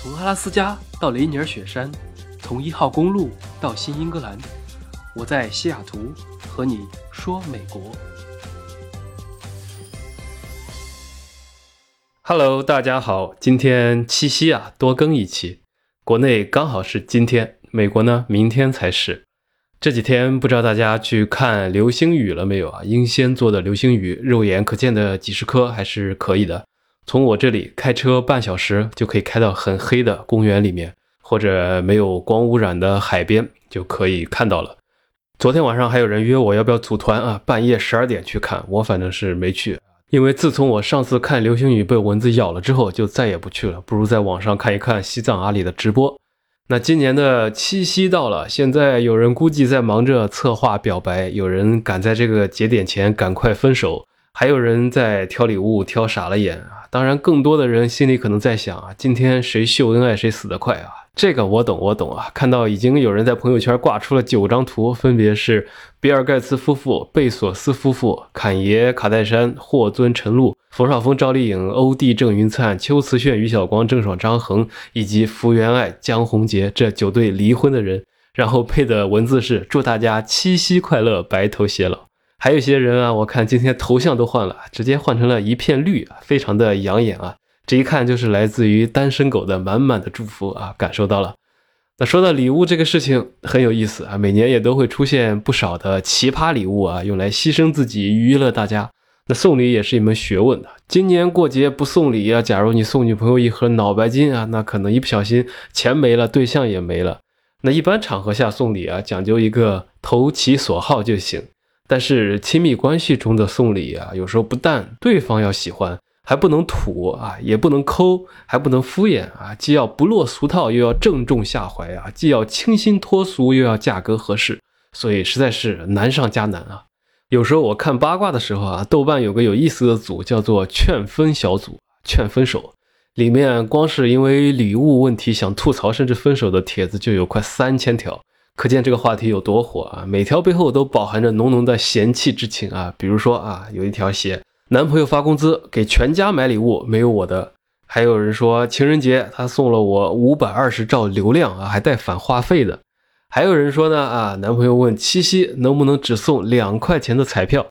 从阿拉斯加到雷尼尔雪山，从一号公路到新英格兰，我在西雅图和你说美国。Hello，大家好，今天七夕啊，多更一期。国内刚好是今天，美国呢明天才是。这几天不知道大家去看流星雨了没有啊？英仙座的流星雨，肉眼可见的几十颗还是可以的。从我这里开车半小时就可以开到很黑的公园里面，或者没有光污染的海边就可以看到了。昨天晚上还有人约我要不要组团啊？半夜十二点去看，我反正是没去，因为自从我上次看流星雨被蚊子咬了之后，就再也不去了。不如在网上看一看西藏阿里的直播。那今年的七夕到了，现在有人估计在忙着策划表白，有人赶在这个节点前赶快分手，还有人在挑礼物挑傻了眼！当然，更多的人心里可能在想啊，今天谁秀恩爱谁死得快啊！这个我懂，我懂啊！看到已经有人在朋友圈挂出了九张图，分别是比尔盖茨夫妇、贝索斯夫妇、侃爷卡戴珊、霍尊陈露、冯绍峰赵丽颖、欧弟郑云灿、秋瓷炫于晓光郑爽张恒以及福原爱江宏杰这九对离婚的人，然后配的文字是祝大家七夕快乐，白头偕老。还有一些人啊，我看今天头像都换了，直接换成了一片绿，非常的养眼啊。这一看就是来自于单身狗的满满的祝福啊，感受到了。那说到礼物这个事情很有意思啊，每年也都会出现不少的奇葩礼物啊，用来牺牲自己娱乐大家。那送礼也是一门学问的。今年过节不送礼啊，假如你送女朋友一盒脑白金啊，那可能一不小心钱没了，对象也没了。那一般场合下送礼啊，讲究一个投其所好就行。但是亲密关系中的送礼啊，有时候不但对方要喜欢。还不能土啊，也不能抠，还不能敷衍啊，既要不落俗套，又要正中下怀啊，既要清新脱俗，又要价格合适，所以实在是难上加难啊。有时候我看八卦的时候啊，豆瓣有个有意思的组叫做“劝分小组”，劝分手，里面光是因为礼物问题想吐槽甚至分手的帖子就有快三千条，可见这个话题有多火啊！每条背后都饱含着浓浓的嫌弃之情啊。比如说啊，有一条写。男朋友发工资给全家买礼物，没有我的。还有人说情人节他送了我五百二十兆流量啊，还带返话费的。还有人说呢啊，男朋友问七夕能不能只送两块钱的彩票，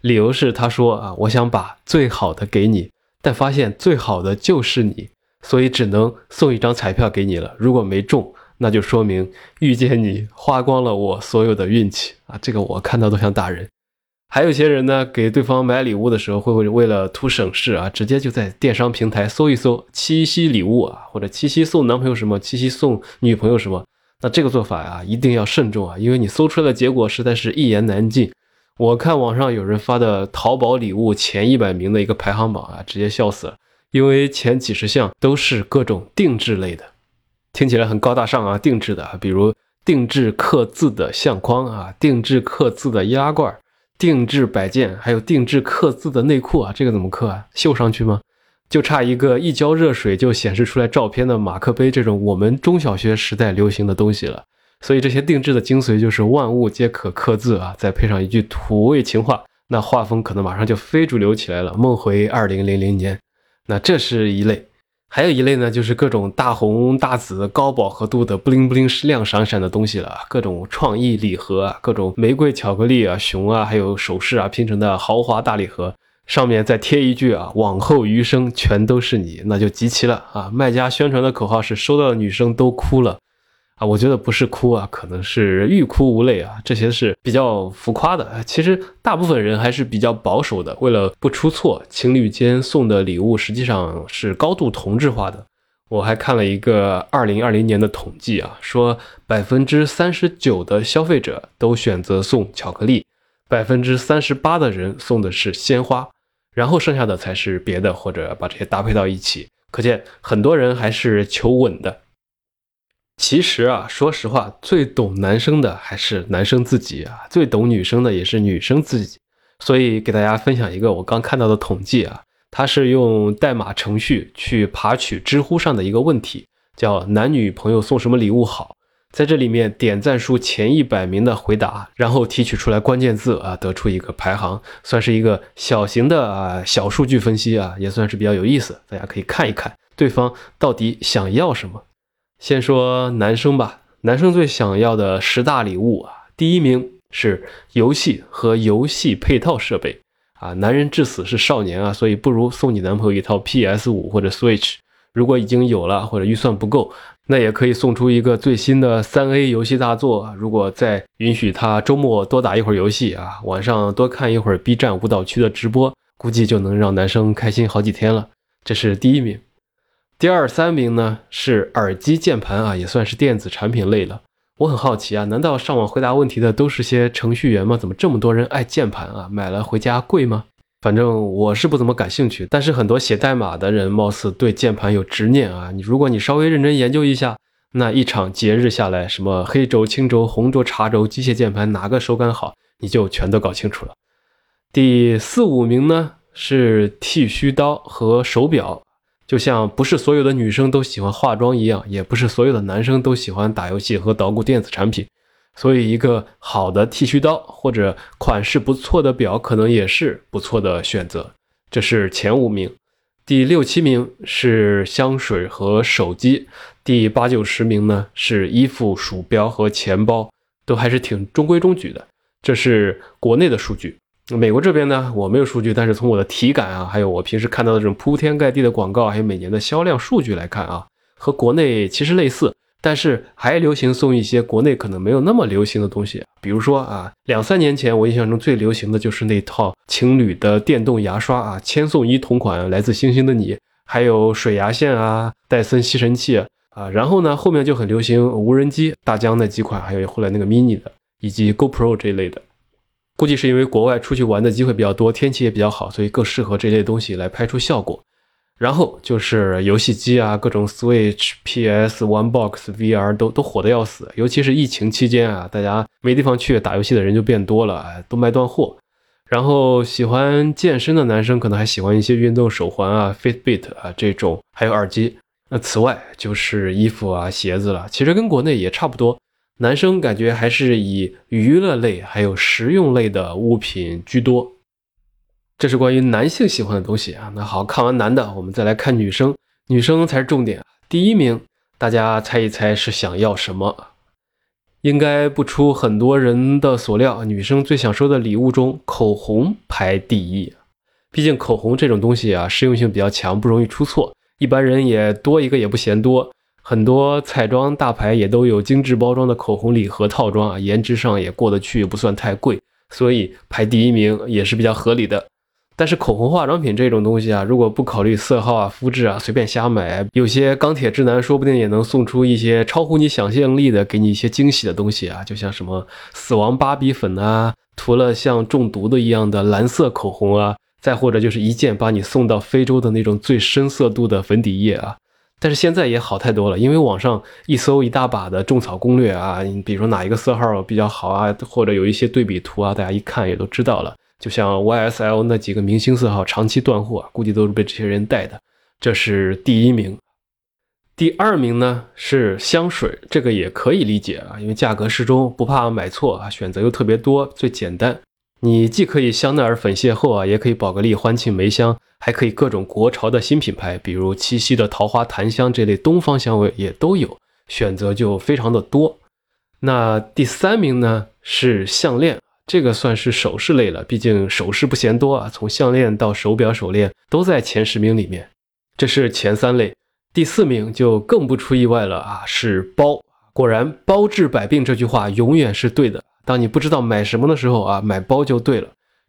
理由是他说啊，我想把最好的给你，但发现最好的就是你，所以只能送一张彩票给你了。如果没中，那就说明遇见你花光了我所有的运气啊！这个我看到都想打人。还有些人呢，给对方买礼物的时候，会为了图省事啊，直接就在电商平台搜一搜七夕礼物啊，或者七夕送男朋友什么，七夕送女朋友什么。那这个做法呀，一定要慎重啊，因为你搜出来的结果实在是一言难尽。我看网上有人发的淘宝礼物前一百名的一个排行榜啊，直接笑死了，因为前几十项都是各种定制类的，听起来很高大上啊，定制的，比如定制刻字的相框啊，定制刻字的易拉罐。定制摆件，还有定制刻字的内裤啊，这个怎么刻啊？绣上去吗？就差一个一浇热水就显示出来照片的马克杯这种我们中小学时代流行的东西了。所以这些定制的精髓就是万物皆可刻字啊，再配上一句土味情话，那画风可能马上就非主流起来了，梦回二零零零年。那这是一类。还有一类呢，就是各种大红大紫、高饱和度的布灵布灵、亮闪闪的东西了，各种创意礼盒啊，各种玫瑰巧克力啊、熊啊，还有首饰啊拼成的豪华大礼盒，上面再贴一句啊“往后余生全都是你”，那就集齐了啊！卖家宣传的口号是：收到的女生都哭了。啊，我觉得不是哭啊，可能是欲哭无泪啊，这些是比较浮夸的。其实大部分人还是比较保守的，为了不出错，情侣间送的礼物实际上是高度同质化的。我还看了一个二零二零年的统计啊，说百分之三十九的消费者都选择送巧克力，百分之三十八的人送的是鲜花，然后剩下的才是别的，或者把这些搭配到一起。可见很多人还是求稳的。其实啊，说实话，最懂男生的还是男生自己啊，最懂女生的也是女生自己。所以给大家分享一个我刚看到的统计啊，它是用代码程序去爬取知乎上的一个问题，叫男女朋友送什么礼物好。在这里面点赞数前一百名的回答，然后提取出来关键字啊，得出一个排行，算是一个小型的啊小数据分析啊，也算是比较有意思，大家可以看一看。对方到底想要什么。先说男生吧，男生最想要的十大礼物啊，第一名是游戏和游戏配套设备啊。男人至死是少年啊，所以不如送你男朋友一套 PS 五或者 Switch。如果已经有了或者预算不够，那也可以送出一个最新的三 A 游戏大作。如果再允许他周末多打一会儿游戏啊，晚上多看一会儿 B 站舞蹈区的直播，估计就能让男生开心好几天了。这是第一名。第二三名呢是耳机键盘啊，也算是电子产品类了。我很好奇啊，难道上网回答问题的都是些程序员吗？怎么这么多人爱键盘啊？买了回家贵吗？反正我是不怎么感兴趣，但是很多写代码的人貌似对键盘有执念啊。你如果你稍微认真研究一下，那一场节日下来，什么黑轴、青轴、红轴、茶轴，机械键盘哪个手感好，你就全都搞清楚了。第四五名呢是剃须刀和手表，就像不是所有的女生都喜欢化妆一样，也不是所有的男生都喜欢打游戏和捣鼓电子产品。所以，一个好的剃须刀或者款式不错的表，可能也是不错的选择。这是前五名，第六七名是香水和手机，第八九十名呢是衣服、鼠标和钱包，都还是挺中规中矩的。这是国内的数据。美国这边呢，我没有数据，但是从我的体感啊，还有我平时看到的这种铺天盖地的广告，还有每年的销量数据来看啊，和国内其实类似。但是还流行送一些国内可能没有那么流行的东西，比如说啊，两三年前我印象中最流行的就是那套情侣的电动牙刷啊，千送一同款，来自星星的你，还有水牙线啊，戴森吸尘器啊，然后呢后面就很流行无人机，大疆那几款，还有后来那个 mini 的，以及 GoPro 这一类的，估计是因为国外出去玩的机会比较多，天气也比较好，所以更适合这类东西来拍出效果。然后就是游戏机啊，各种 Switch、PS、One Box、VR 都都火的要死，尤其是疫情期间啊，大家没地方去打游戏的人就变多了，都卖断货。然后喜欢健身的男生可能还喜欢一些运动手环啊、Fitbit 啊这种，还有耳机。那此外就是衣服啊、鞋子了，其实跟国内也差不多。男生感觉还是以娱乐类还有实用类的物品居多。这是关于男性喜欢的东西啊。那好看完男的，我们再来看女生，女生才是重点。第一名，大家猜一猜是想要什么？应该不出很多人的所料，女生最想收的礼物中，口红排第一。毕竟口红这种东西啊，实用性比较强，不容易出错，一般人也多一个也不嫌多。很多彩妆大牌也都有精致包装的口红礼盒套装啊，颜值上也过得去，不算太贵，所以排第一名也是比较合理的。但是口红化妆品这种东西啊，如果不考虑色号啊、肤质啊，随便瞎买，有些钢铁直男说不定也能送出一些超乎你想象力的，给你一些惊喜的东西啊，就像什么死亡芭比粉啊，涂了像中毒的一样的蓝色口红啊，再或者就是一键把你送到非洲的那种最深色度的粉底液啊。但是现在也好太多了，因为网上一搜一大把的种草攻略啊，你比如说哪一个色号比较好啊，或者有一些对比图啊，大家一看也都知道了。就像 YSL 那几个明星色号长期断货，估计都是被这些人带的。这是第一名，第二名呢是香水，这个也可以理解啊，因为价格适中，不怕买错啊，选择又特别多，最简单。你既可以香奈儿粉邂逅啊，也可以宝格丽欢庆梅香，还可以各种国潮的新品牌，比如七夕的桃花檀香这类东方香味也都有，选择就非常的多。那第三名呢是项链。这个算是首饰类了，毕竟首饰不嫌多啊。从项链到手表、手链都在前十名里面。这是前三类，第四名就更不出意外了啊，是包。果然，包治百病这句话永远是对的。当你不知道买什么的时候啊，买包就对了。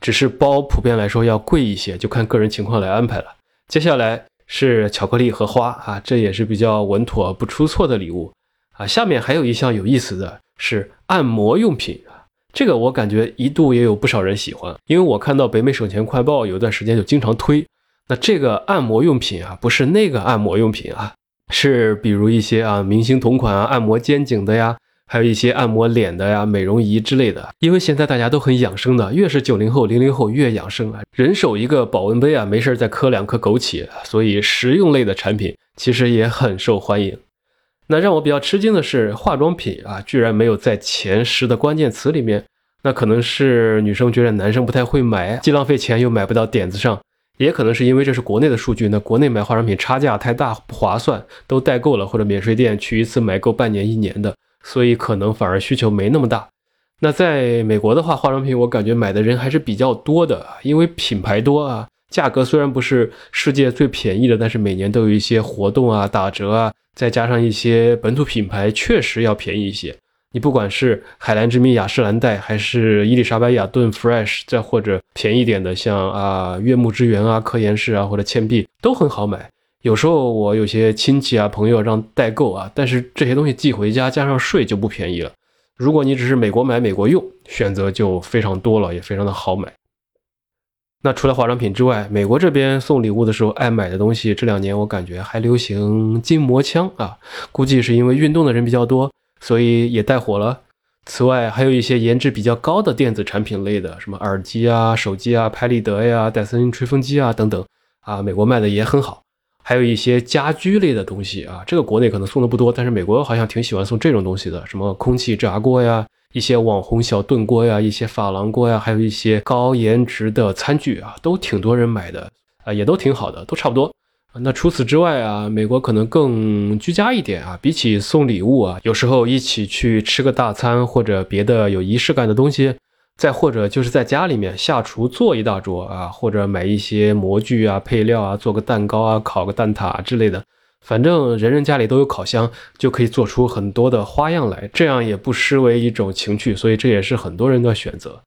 只是包普遍来说要贵一些，就看个人情况来安排了。接下来是巧克力和花啊，这也是比较稳妥不出错的礼物啊。下面还有一项有意思的是按摩用品啊。这个我感觉一度也有不少人喜欢，因为我看到北美省钱快报有段时间就经常推。那这个按摩用品啊，不是那个按摩用品啊，是比如一些啊明星同款啊按摩肩颈的呀，还有一些按摩脸的呀美容仪之类的。因为现在大家都很养生的，越是九零后、零零后越养生啊，人手一个保温杯啊，没事再磕两颗枸杞，所以食用类的产品其实也很受欢迎。那让我比较吃惊的是，化妆品啊，居然没有在前十的关键词里面。那可能是女生觉得男生不太会买，既浪费钱又买不到点子上，也可能是因为这是国内的数据，那国内买化妆品差价太大不划算，都代购了或者免税店去一次买够半年一年的，所以可能反而需求没那么大。那在美国的话，化妆品我感觉买的人还是比较多的，因为品牌多啊，价格虽然不是世界最便宜的，但是每年都有一些活动啊、打折啊，再加上一些本土品牌，确实要便宜一些。你不管是海蓝之谜雅诗兰黛，还是伊丽莎白雅顿 Fresh，再或者便宜点的像啊悦木之源啊、科颜氏啊或者倩碧，都很好买。有时候我有些亲戚啊朋友让代购啊，但是这些东西寄回家加上税就不便宜了。如果你只是美国买美国用，选择就非常多了，也非常的好买。那除了化妆品之外，美国这边送礼物的时候爱买的东西，这两年我感觉还流行筋膜枪啊，估计是因为运动的人比较多，所以也带火了。此外，还有一些颜值比较高的电子产品类的，什么耳机啊、手机啊、拍立得呀、戴森吹风机啊等等啊，美国卖的也很好。还有一些家居类的东西啊，这个国内可能送的不多，但是美国好像挺喜欢送这种东西的，什么空气炸锅呀，一些网红小炖锅呀，一些珐琅锅呀，还有一些高颜值的餐具啊，都挺多人买的啊，也都挺好的，都差不多。那除此之外啊，美国可能更居家一点啊，比起送礼物啊，有时候一起去吃个大餐或者别的有仪式感的东西。再或者就是在家里面下厨做一大桌啊，或者买一些模具啊、配料啊，做个蛋糕啊、烤个蛋挞之类的。反正人人家里都有烤箱，就可以做出很多的花样来，这样也不失为一种情趣。所以这也是很多人的选择。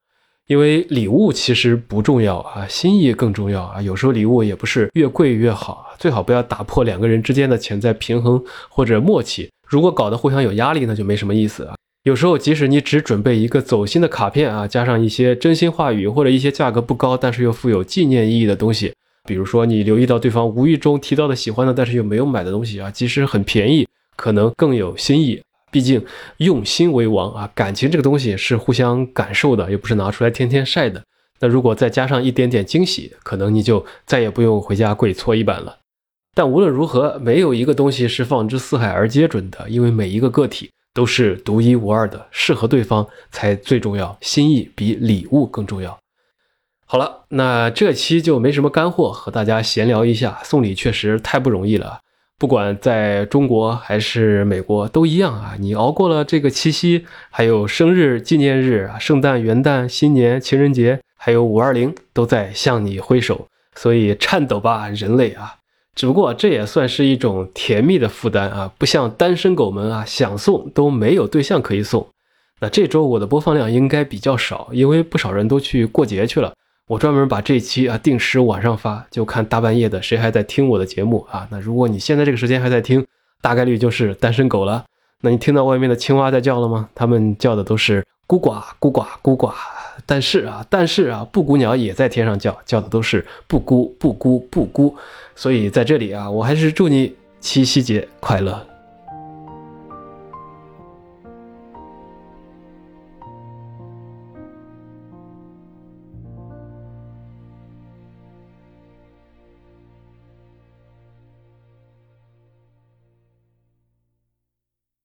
因为礼物其实不重要啊，心意更重要啊。有时候礼物也不是越贵越好，最好不要打破两个人之间的潜在平衡或者默契。如果搞得互相有压力，那就没什么意思啊。有时候，即使你只准备一个走心的卡片啊，加上一些真心话语，或者一些价格不高但是又富有纪念意义的东西，比如说你留意到对方无意中提到的喜欢的，但是又没有买的东西啊，即使很便宜，可能更有新意。毕竟用心为王啊，感情这个东西是互相感受的，又不是拿出来天天晒的。那如果再加上一点点惊喜，可能你就再也不用回家跪搓衣板了。但无论如何，没有一个东西是放之四海而皆准的，因为每一个个体。都是独一无二的，适合对方才最重要，心意比礼物更重要。好了，那这期就没什么干货，和大家闲聊一下，送礼确实太不容易了，不管在中国还是美国都一样啊。你熬过了这个七夕，还有生日、纪念日啊、圣诞、元旦、新年、情人节，还有五二零，都在向你挥手，所以颤抖吧，人类啊！只不过这也算是一种甜蜜的负担啊，不像单身狗们啊，想送都没有对象可以送。那这周我的播放量应该比较少，因为不少人都去过节去了。我专门把这期啊定时晚上发，就看大半夜的谁还在听我的节目啊。那如果你现在这个时间还在听，大概率就是单身狗了。那你听到外面的青蛙在叫了吗？他们叫的都是孤寡孤寡孤寡。但是啊，但是啊，布谷鸟也在天上叫，叫的都是布谷布谷布谷。所以在这里啊，我还是祝你七夕节快乐。